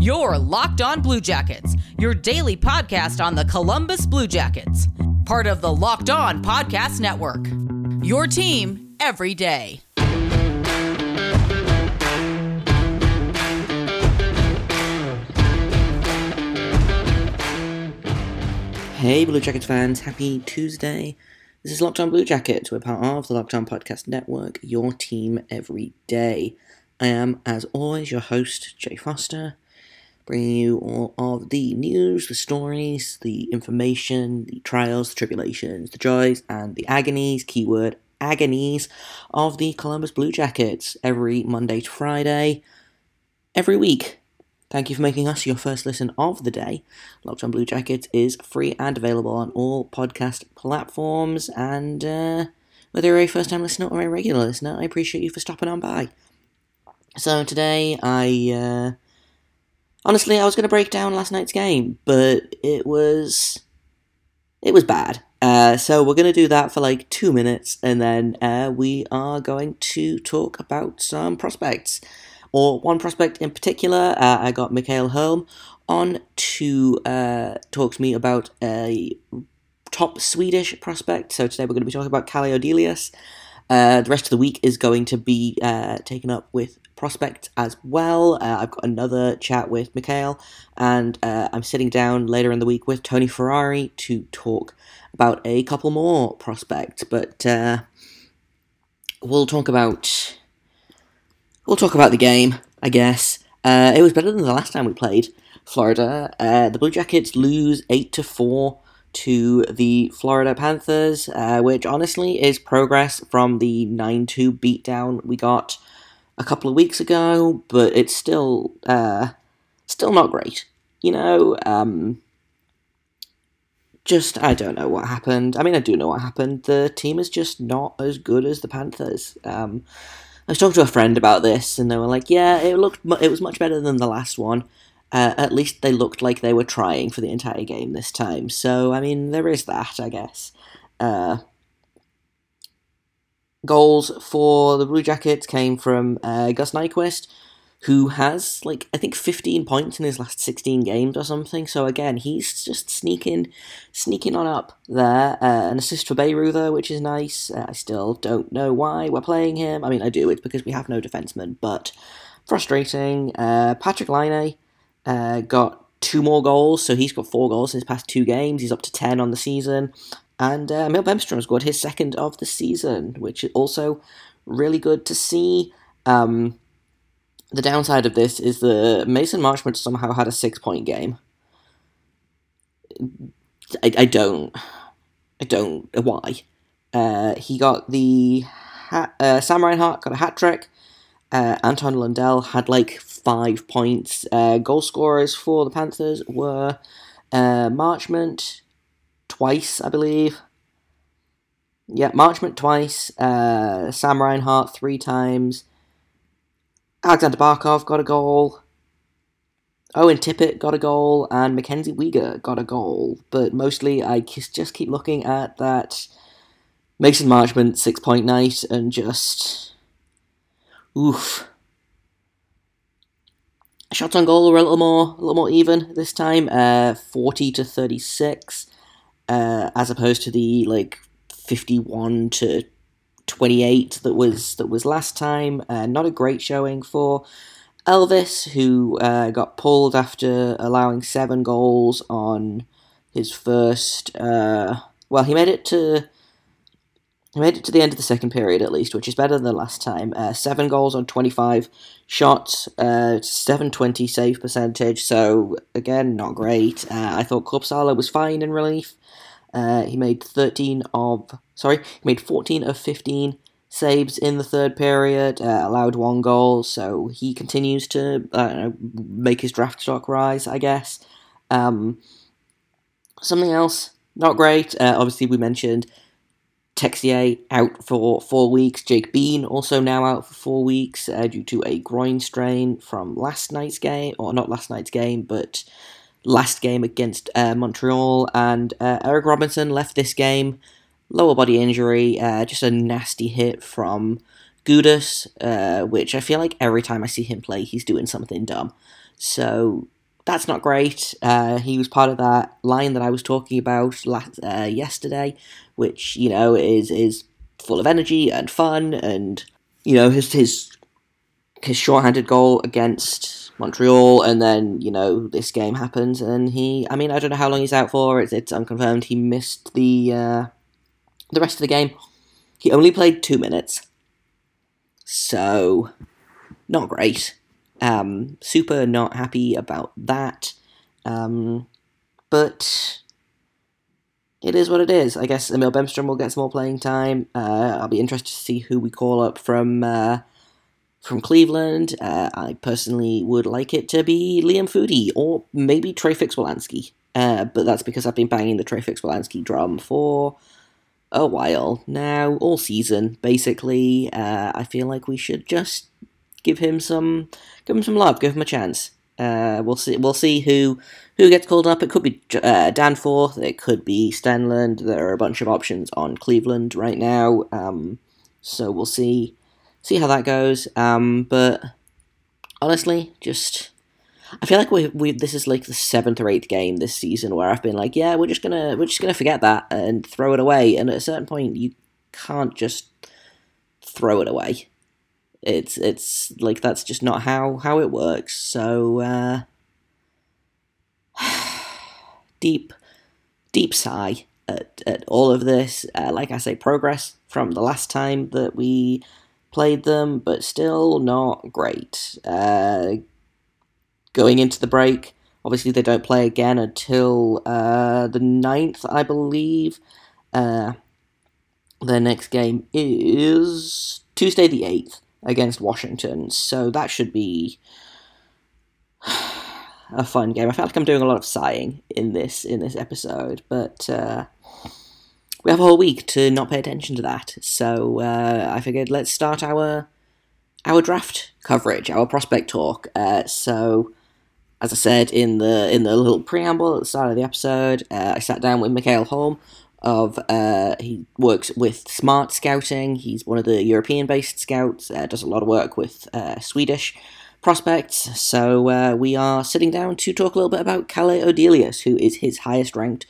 Your Locked On Blue Jackets, your daily podcast on the Columbus Blue Jackets, part of the Locked On Podcast Network. Your team every day. Hey, Blue Jackets fans, happy Tuesday. This is Locked On Blue Jackets. We're part of the Locked On Podcast Network, your team every day. I am, as always, your host, Jay Forster, bringing you all of the news, the stories, the information, the trials, the tribulations, the joys, and the agonies, keyword agonies, of the Columbus Blue Jackets every Monday to Friday, every week. Thank you for making us your first listen of the day. Locked on Blue Jackets is free and available on all podcast platforms. And uh, whether you're a first time listener or a regular listener, I appreciate you for stopping on by. So today, I uh, honestly I was going to break down last night's game, but it was it was bad. Uh, so we're going to do that for like two minutes, and then uh, we are going to talk about some prospects, or one prospect in particular. Uh, I got Mikael Holm on to uh, talk to me about a top Swedish prospect. So today we're going to be talking about Calle Odelius. Uh, the rest of the week is going to be uh, taken up with prospects as well. Uh, I've got another chat with Mikael, and uh, I'm sitting down later in the week with Tony Ferrari to talk about a couple more prospects. But uh, we'll talk about we'll talk about the game, I guess. Uh, it was better than the last time we played Florida. the Blue Jackets lose eight to four to the Florida Panthers, uh, which honestly is progress from the 9 2 beatdown we got a couple of weeks ago, but it's still uh, still not great. You know, um, just I don't know what happened. I mean, I do know what happened. The team is just not as good as the Panthers. Um, I was talking to a friend about this, and they were like, "Yeah, it looked mu- it was much better than the last one. Uh, at least they looked like they were trying for the entire game this time. So, I mean, there is that, I guess. Uh, goals for the Blue Jackets came from uh, Gus Nyquist, who has, like, I think 15 points in his last 16 games or something. So, again, he's just sneaking sneaking on up there. Uh, an assist for Bayreuther, which is nice. Uh, I still don't know why we're playing him. I mean, I do. It's because we have no defenseman, but frustrating. Uh, Patrik Laine uh, got two more goals, so he's got four goals in his past two games. He's up to 10 on the season. And uh, Emil Bemstrom scored his second of the season, which is also really good to see. Um, the downside of this is that Mason Marchment somehow had a six point game. I, I don't. I don't. Why? Uh, he got the. Uh, Sam Reinhart got a hat trick. Uh, Anton Lundell had like five points. Uh, goal scorers for the Panthers were uh, Marchment twice, I believe. Yeah, Marchment twice. Uh, Sam Reinhart three times. Aleksander Barkov got a goal. Owen Tippett got a goal, and Mackenzie Weegar got a goal. But mostly, I just keep looking at that Mason Marchment six point night and just oof. Shots on goal were a little more, a little more even this time, uh, forty to thirty-six, uh, as opposed to the like fifty-one to twenty-eight that was that was last time. Uh, not a great showing for Elvis, who uh, got pulled after allowing seven goals on his first. Uh, well, he made it to made it to the end of the second period at least, which is better than the last time. Uh, seven goals on 25 shots, uh, 720 save percentage, so again, not great. Uh, I thought Korpisalo was fine in relief. Uh, he made 13 of, sorry, he made 14 of 15 saves in the third period, uh, allowed one goal, so he continues to make his draft stock rise, I guess. Um, something else, not great. Uh, obviously, we mentioned Texier out for four weeks. Jake Bean also now out for four weeks uh, due to a groin strain from last night's game, or not last night's game, but last game against uh, Montreal. And uh, Eric Robinson left this game, lower body injury, uh, just a nasty hit from Gudas, uh, which I feel like every time I see him play, he's doing something dumb. So that's not great. Uh, he was part of that line that I was talking about last, uh, yesterday, which you know is is full of energy and fun, and you know his his his shorthanded goal against Montreal, and then you know this game happens, and he. I mean, I don't know how long he's out for. It's, it's unconfirmed. He missed the uh, the rest of the game. He only played two minutes, so not great. Um, super not happy about that. Um, but it is what it is. I guess Emil Bemstrom will get some more playing time. Uh, I'll be interested to see who we call up from uh, from Cleveland. Uh, I personally would like it to be Liam Foudy or maybe Trey Fix-Wolansky. Uh, but that's because I've been banging the Trey Fix-Wolansky drum for a while now, all season basically. Uh, I feel like we should just give him some give him some love, give him a chance. Uh, we'll see. We'll see who who gets called up. It could be uh, Danforth. It could be Stenlund. There are a bunch of options on Cleveland right now. Um, so we'll see see how that goes. Um, but honestly, just I feel like we we this is like the seventh or eighth game this season where I've been like, yeah, we're just gonna we're just gonna forget that and throw it away. And at a certain point, you can't just throw it away. It's it's like that's just not how how it works. So uh, deep deep sigh at, at all of this. Uh, like I say, progress from the last time that we played them, but still not great. Uh, going into the break, obviously they don't play again until uh, the 9th, I believe. Uh, their next game is Tuesday the 8th against Washington. So that should be a fun game. I feel like I'm doing a lot of sighing in this in this episode, but uh, we have a whole week to not pay attention to that. So uh, I figured let's start our our draft coverage, our prospect talk. Uh, so as I said in the in the little preamble at the start of the episode, uh, I sat down with Mikael Holm, of uh, he works with Smaht Scouting. He's one of the European-based scouts. Uh, does a lot of work with uh, Swedish prospects. So uh, we are sitting down to talk a little bit about Calle Odelius, who is his highest-ranked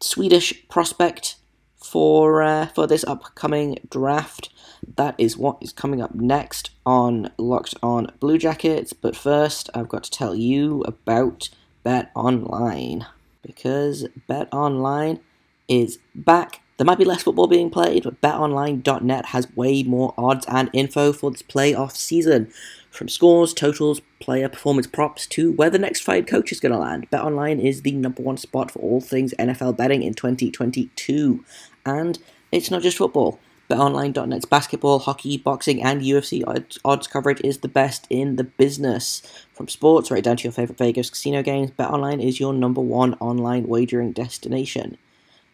Swedish prospect for uh, for this upcoming draft. That is what is coming up next on Locked On Blue Jackets. But first, I've got to tell you about Bet Online because Bet Online is back. There might be less football being played, but betonline.net has way more odds and info for this playoff season. From scores, totals, player performance props to where the next fired coach is going to land, BetOnline is the number one spot for all things NFL betting in 2022. And it's not just football. BetOnline.net's basketball, hockey, boxing, and UFC odds, odds coverage is the best in the business. From sports right down to your favorite Vegas casino games, BetOnline is your number one online wagering destination.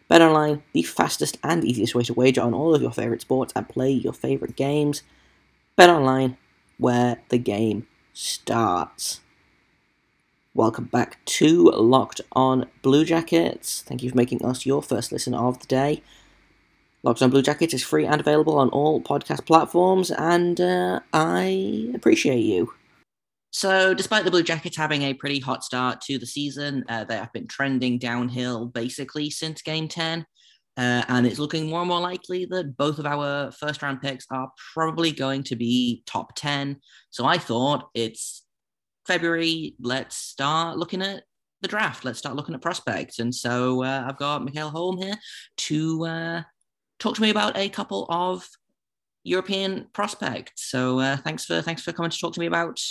BetOnline, the fastest and easiest way to wager on all of your favorite sports and play your favorite games. BetOnline, where the game starts. Welcome back to Locked On Blue Jackets. Thank you for making us your first listen of the day. Locked On Blue Jackets is free and available on all podcast platforms, and uh, I appreciate you. So, despite the Blue Jackets having a pretty hot start to the season, uh, they have been trending downhill basically since game 10. Uh, and it's looking more and more likely that both of our first round picks are probably going to be top 10. So, I thought it's February, let's start looking at the draft. Let's start looking at prospects. And so, uh, I've got Mikael Holm here to uh, talk to me about a couple of European prospects. So, uh, thanks for thanks for coming to talk to me about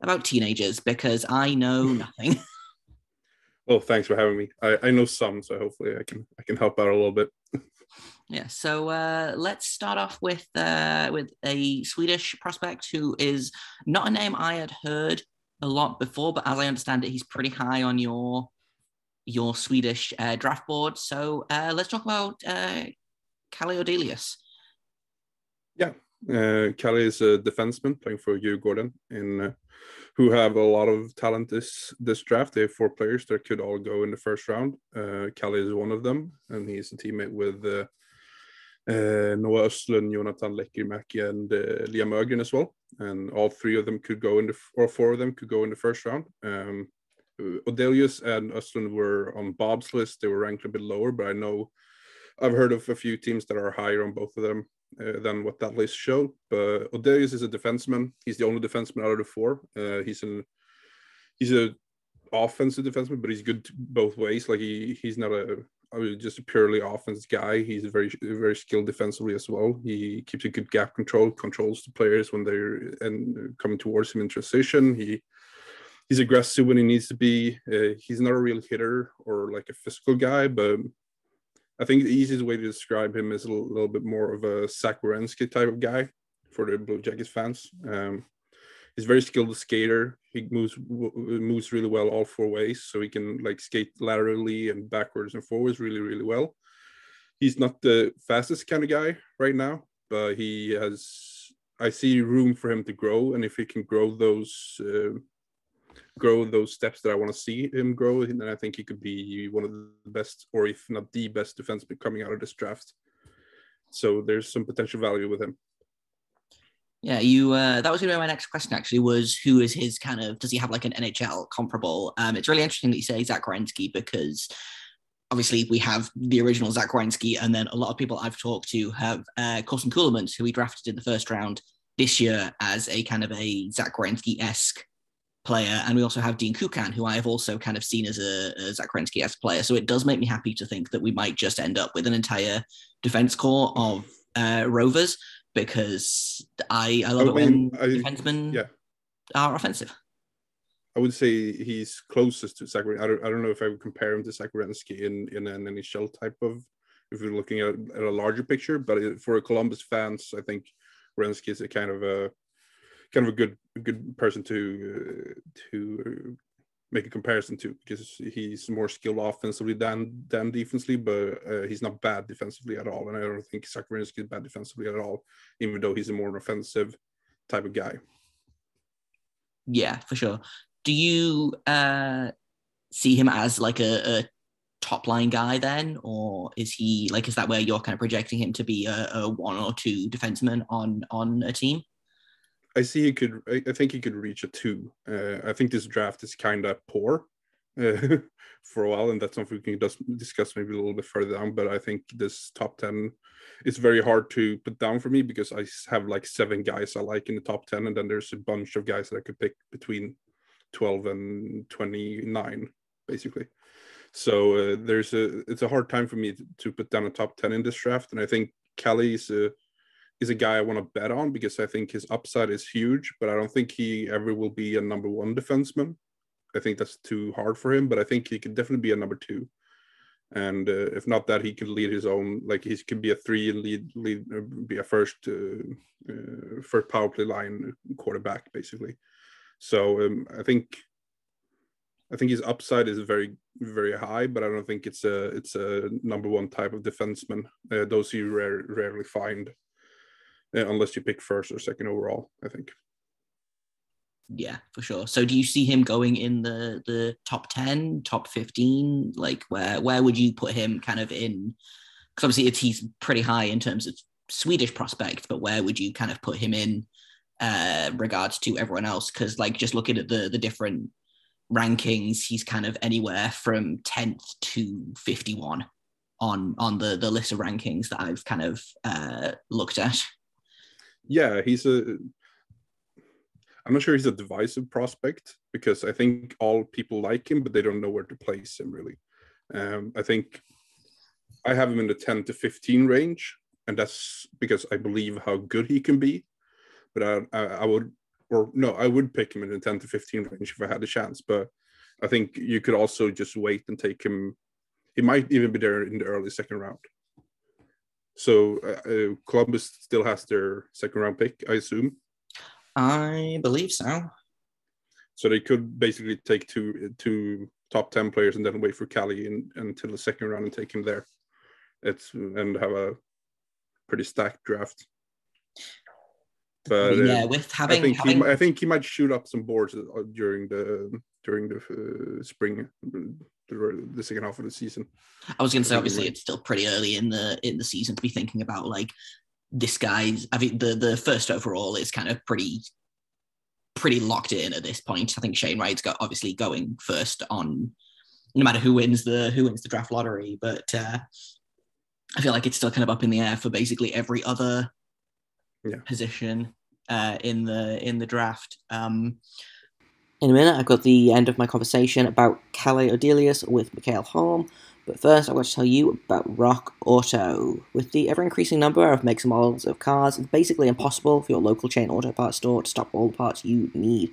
about teenagers because I know nothing. well, thanks for having me. I, I know some, so hopefully I can I can help out a little bit. yeah. So uh, let's start off with uh, with a Swedish prospect who is not a name I had heard a lot before, but as I understand it, he's pretty high on your your Swedish uh, draft board. So uh, let's talk about uh, Calle Odelius. Yeah, uh, is a defenseman playing for Djurgården in uh, who have a lot of talent this this draft. They have four players that could all go in the first round. Uh, Calle is one of them, and he's a teammate with uh, uh, Noah Östlund, Jonathan Lekkerimäki, and uh, Liam Öhgren as well. And all three of them could go in the, or four of them could go in the first round. Um, Odelius and Östlund were on Bob's list. They were ranked a bit lower, but I know I've heard of a few teams that are higher on both of them uh, than what that list showed. But Odelius is a defenseman. He's the only defenseman out of the four. Uh, he's an he's a offensive defenseman, but he's good both ways. Like he he's not a I mean, just a purely offense guy. He's very very skilled defensively as well. He keeps a good gap control, controls the players when they're and coming towards him in transition. He he's aggressive when he needs to be. Uh, he's not a real hitter or like a physical guy, but I think the easiest way to describe him is a little, little bit more of a Zach type of guy for the Blue Jackets fans. Um, he's very skilled skater. He moves moves really well all four ways, so he can like skate laterally and backwards and forwards really really well. He's not the fastest kind of guy right now, but he has. I see room for him to grow, and if he can grow those. Uh, grow those steps that I want to see him grow, and I think he could be one of the best, or if not the best defenseman coming out of this draft. So there's some potential value with him. Yeah, you. Uh, that was going to be my next question. Actually, was who is his kind of? Does he have like an NHL comparable? Um, it's really interesting that you say Zach Werenski because obviously we have the original Zach Werenski, and then a lot of people I've talked to have uh, Corson Ceulemans, who we drafted in the first round this year as a kind of a Zach Werenski esque player, and we also have Dean Kukan, who I have also kind of seen as a, a Zach esque player. So it does make me happy to think that we might just end up with an entire defense core of uh, Rovers because I I love I mean, it when I, defensemen yeah. are offensive. I would say he's closest to Zach. I don't, I don't know if I would compare him to Zach in in an NHL type of if we're looking at, at a larger picture. But for Columbus fans, I think Werenski is a kind of a kind of a good good person to uh, to make a comparison to because he's more skilled offensively than than defensively, but uh, he's not bad defensively at all. And I don't think Zach Werenski is bad defensively at all, even though he's a more offensive type of guy. Yeah, for sure. Do you uh, see him as like a, a top line guy then, or is he like is that where you're kind of projecting him to be a, a one or two defenseman on on a team? I see he could. I, think he could reach a two. Uh, I think this draft is kind of poor uh, for a while, and that's something we can discuss maybe a little bit further down. But I think this top ten is very hard to put down for me because I have like seven guys I like in the top ten, and then there's a bunch of guys that I could pick between twelve and twenty nine, basically. So uh, there's a it's a hard time for me to, put down a top ten in this draft, and I think Calle is a is a guy I want to bet on because I think his upside is huge, but I don't think he ever will be a number one defenseman. I think that's too hard for him, but I think he could definitely be a number two. And uh, if not that, he could lead his own. Like he could be a three and lead, lead, uh, be a first, uh, uh, first power play line quarterback, basically. So um, I think, I think his upside is very, very high, but I don't think it's a, it's a number one type of defenseman. Uh, those you rare, rarely find unless you pick first or second overall. I think. Yeah, for sure. So, do you see him going in the the top ten, top fifteen? Like, where where would you put him? Kind of in, because obviously it's he's pretty high in terms of Swedish prospects, but where would you kind of put him in uh, regards to everyone else? Because like just looking at the the different rankings, he's kind of anywhere from tenth to fifty one on on the the list of rankings that I've kind of uh, looked at yeah, he's a. I'm not sure he's a divisive prospect because I think all people like him, but they don't know where to place him really. Um, I think I have him in the 10 to 15 range, and that's because I believe how good he can be. But I, I, I would, or no, I would pick him in the 10 to 15 range if I had a chance. But I think you could also just wait and take him. He might even be there in the early second round. So uh, uh, Columbus still has their second round pick, I assume. I believe so. So they could basically take two two top ten players and then wait for Calle in, until the second round and take him there. It's and have a pretty stacked draft. But yeah, uh, with having, I think having... he, I think he might shoot up some boards uh, during the during the uh, spring, the, the second half of the season. I was going to say, obviously, it's still pretty early in the in the season to be thinking about like this guy's. I think the the first overall is kind of pretty pretty locked in at this point. I think Shane Wright's got obviously going first on no matter who wins the who wins the draft lottery, but uh, I feel like it's still kind of up in the air for basically every other yeah. position uh, in the in the draft. Um, in a minute, I've got the end of my conversation about Calle Odelius with Mikael Holm, but first I want to tell you about Rock Auto. With the ever increasing number of makes and models of cars, it's basically impossible for your local chain auto parts store to stock all the parts you need.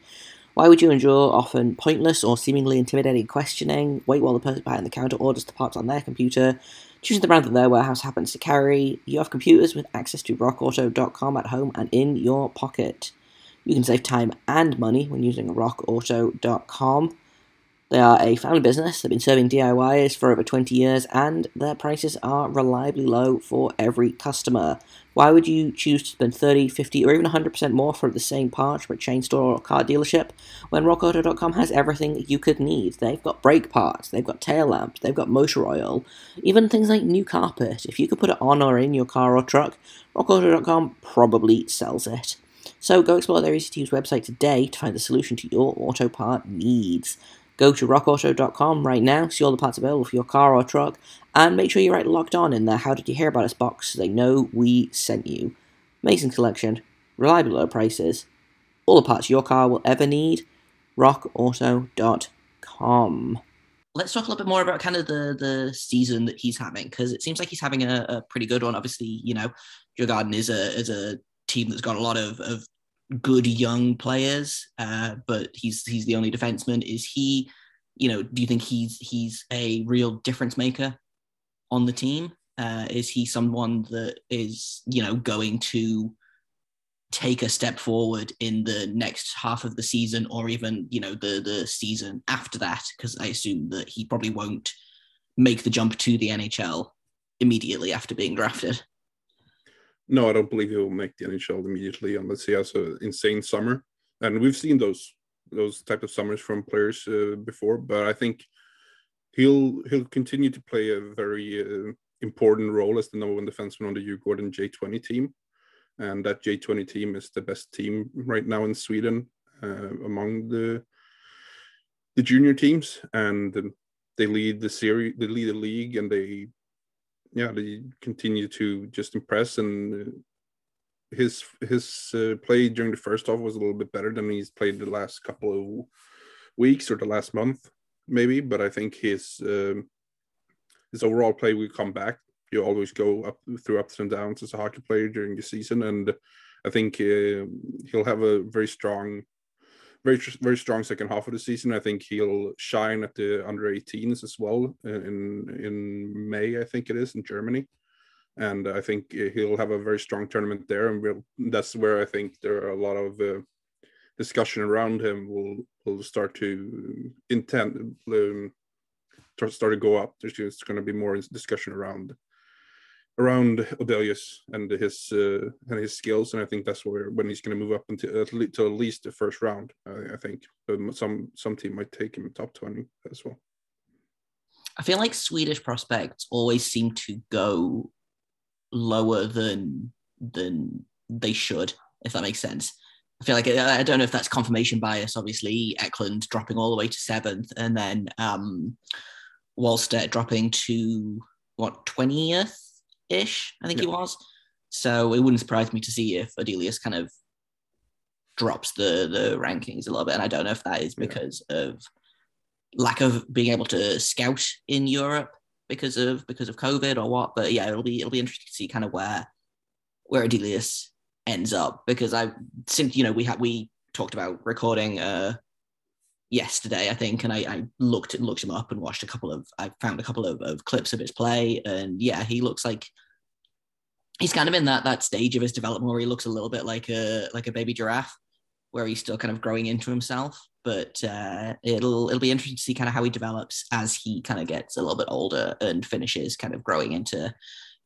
Why would you endure often pointless or seemingly intimidating questioning, wait while the person behind the counter orders the parts on their computer, choosing the brand that their warehouse happens to carry? You have computers with access to rockauto.com at home and in your pocket. You can save time and money when using rockauto.com. They are a family business. They've been serving DIYers for over 20 years and their prices are reliably low for every customer. Why would you choose to spend 30, 50, or even 100% more for the same part from a chain store or car dealership when rockauto.com has everything you could need? They've got brake parts, they've got tail lamps, they've got motor oil, even things like new carpet. If you could put it on or in your car or truck, rockauto.com probably sells it. So go explore their easy to use website today to find the solution to your auto part needs. Go to rockauto.com right now, see all the parts available for your car or truck, and make sure you write locked on in the How Did You Hear About Us box so they know we sent you. Amazing collection, reliable low prices, all the parts your car will ever need. rockauto.com. Let's talk a little bit more about kind of the the season that he's having because it seems like he's having a, a pretty good one. Obviously, you know, Djurgården is a is a team that's got a lot of, of good young players, uh, but he's he's the only defenseman. Is he, you know, do you think he's he's a real difference maker on the team? Uh, is he someone that is you know going to take a step forward in the next half of the season or even you know the the season after that because i assume that he probably won't make the jump to the nhl immediately after being drafted no, I don't believe he will make the NHL immediately unless he has an insane summer. And we've seen those those type of summers from players uh, before, but I think he'll he'll continue to play a very uh, important role as the number one defenseman on the Djurgården J20 team, and that J20 team is the best team right now in Sweden uh, among the the junior teams, and they lead the series, they lead the league, and they yeah, they continue to just impress and his his uh, play during the first half was a little bit better than he's played the last couple of weeks or the last month maybe but i think his um, his overall play will come back. You always go up through ups and downs as a hockey player during the season and i think uh, he'll have a very strong very very strong second half of the season. I think he'll shine at the under 18s as well uh, in in May. I think it is in Germany, and I think he'll have a very strong tournament there. And we'll, that's where I think there are a lot of uh, discussion around him will will start to intend um, start to go up. There's just going to be more discussion around around Odelius and his uh, and his skills, and I think that's where when he's going to move up into at least, to at least the first round. I, think some some team might take him top twenty as well. I feel like Swedish prospects always seem to go lower than than they should, if that makes sense. I feel like I don't know if that's confirmation bias. Obviously, Eklund dropping all the way to seventh, and then um, Wallstedt dropping to what twentieth ish, I think yeah. he was. So it wouldn't surprise me to see if Odelius kind of drops the the rankings a little bit. And I don't know if that is because yeah. of lack of being able to scout in Europe because of because of COVID or what. But yeah, it'll be it'll be interesting to see kind of where where Odelius ends up because I since you know we had we talked about recording uh yesterday, I think, and I, I, looked looked him up and watched a couple of I found a couple of, of clips of his play, and yeah, he looks like he's kind of in that that stage of his development where he looks a little bit like a like a baby giraffe, where he's still kind of growing into himself. But uh, it'll it'll be interesting to see kind of how he develops as he kind of gets a little bit older and finishes kind of growing into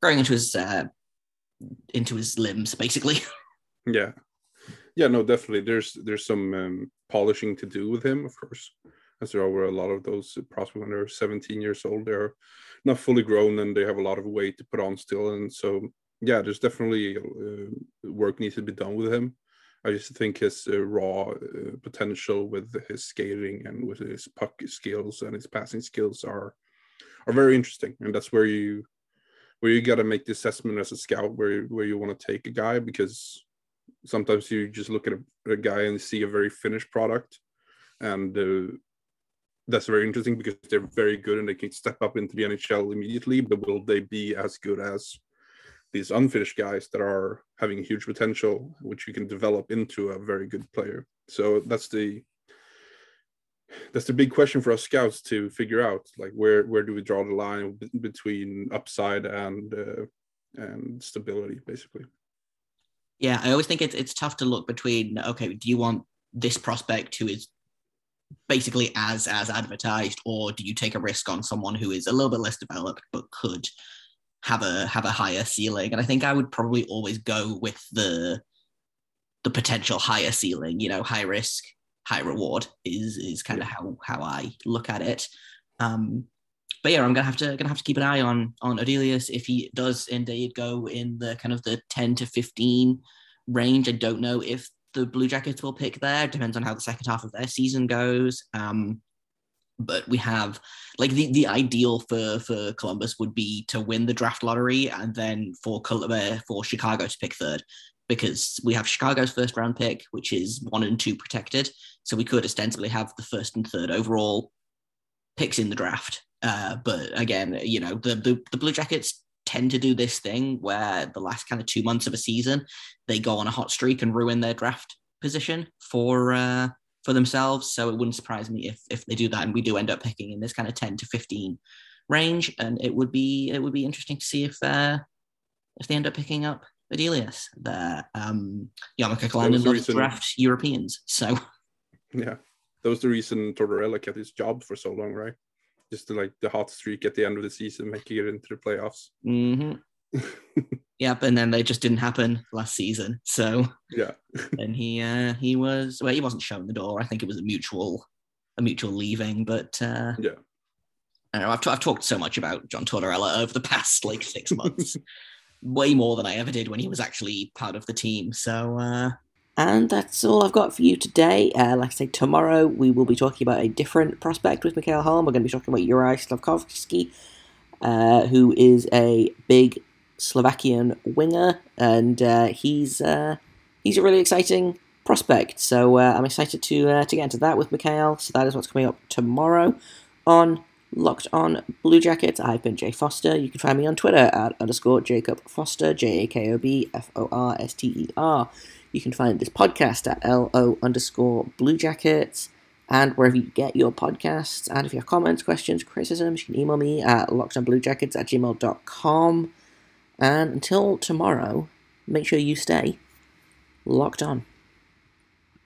growing into his uh, into his limbs, basically. Yeah, yeah, no, definitely. There's there's some um, polishing to do with him, of course. as there are a lot of those prospects when they're 17 years old. They're not fully grown and they have a lot of weight to put on still. And so, yeah, there's definitely uh, work needs to be done with him. I just think his uh, raw uh, potential with his skating and with his puck skills and his passing skills are are very interesting, and that's where you where you got to make the assessment as a scout where where you want to take a guy because sometimes you just look at a, a guy and see a very finished product, and uh, that's very interesting because they're very good and they can step up into the NHL immediately. But will they be as good as these unfinished guys that are having huge potential, which you can develop into a very good player? So that's the that's the big question for us scouts to figure out. Like where where do we draw the line between upside and uh, and stability, basically. Yeah, I always think it's it's tough to look between. Okay, do you want this prospect who is basically as as advertised, or do you take a risk on someone who is a little bit less developed but could have a have a higher ceiling? And I think I would probably always go with the the potential higher ceiling. You know, high risk, high reward is is kind of how how I look at it. Um, but yeah, I'm gonna have to gonna have to keep an eye on on Odelius if he does indeed go in the kind of the 10 to 15 range. I don't know if the Blue Jackets will pick there. Depends on how the second half of their season goes. Um, but we have like the, the ideal for for Columbus would be to win the draft lottery and then for uh, for Chicago to pick third because we have Chicago's first round pick, which is one and two protected. So we could ostensibly have the first and third overall picks in the draft. Uh, but again, you know, the, the, the Blue Jackets tend to do this thing where the last kind of two months of a season they go on a hot streak and ruin their draft position for uh, for themselves. So it wouldn't surprise me if if they do that and we do end up picking in this kind of ten to fifteen range. And it would be it would be interesting to see if uh, if they end up picking up Odelius. The um, Jarmo Kekalainen loves reason... draft Europeans, so yeah, that was the reason Tortorella kept his job for so long, right? Just to, like the hot streak at the end of the season, making it into the playoffs. Mm-hmm. yep, and then they just didn't happen last season. So yeah, and he uh, he was well, he wasn't shown the door. I think it was a mutual a mutual leaving, but uh, yeah. I know I've, t- I've talked so much about John Tortorella over the past like six months, way more than I ever did when he was actually part of the team. So uh, and that's all I've got for you today. Uh, like I say, tomorrow we will be talking about a different prospect with Mikael Holm. We're going to be talking about Juraj Slavkovsky, uh, who is a big Slovakian winger, and uh, he's uh, he's a really exciting prospect. So uh, I'm excited to uh, to get into that with Mikael. So that is what's coming up tomorrow on Locked On Blue Jackets. I've been Jay Forster. You can find me on Twitter at underscore Jakob Forster, J A K O B F O R S T E R. You can find this podcast at LO underscore Blue Jackets and wherever you get your podcasts. And if you have comments, questions, criticisms, you can email me at lockedonbluejackets at gmail.com. And until tomorrow, make sure you stay locked on.